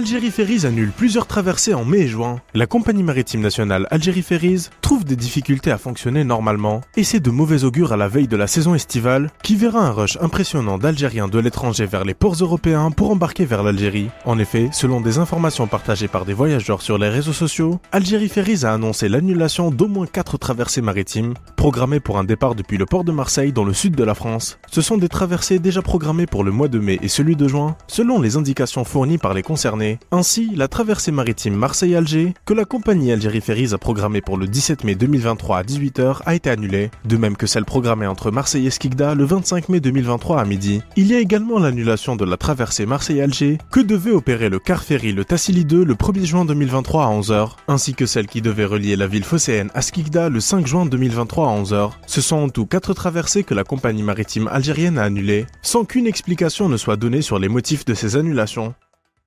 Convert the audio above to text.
Algérie Ferries annule plusieurs traversées en mai et juin. La compagnie maritime nationale Algérie Ferries trouve des difficultés à fonctionner normalement et c'est de mauvais augure à la veille de la saison estivale qui verra un rush impressionnant d'Algériens de l'étranger vers les ports européens pour embarquer vers l'Algérie. En effet, selon des informations partagées par des voyageurs sur les réseaux sociaux, Algérie Ferries a annoncé l'annulation d'au moins 4 traversées maritimes programmées pour un départ depuis le port de Marseille dans le sud de la France. Ce sont des traversées déjà programmées pour le mois de mai et celui de juin, selon les indications fournies par les concernés ainsi, la traversée maritime Marseille-Alger, que la compagnie Algérie Ferries a programmée pour le 17 mai 2023 à 18h, a été annulée, de même que celle programmée entre Marseille et Skikda le 25 mai 2023 à midi. Il y a également l'annulation de la traversée Marseille-Alger, que devait opérer le car ferry le Tassili 2 le 1er juin 2023 à 11h, ainsi que celle qui devait relier la ville phocéenne à Skikda le 5 juin 2023 à 11h. Ce sont en tout 4 traversées que la compagnie maritime algérienne a annulées, sans qu'une explication ne soit donnée sur les motifs de ces annulations.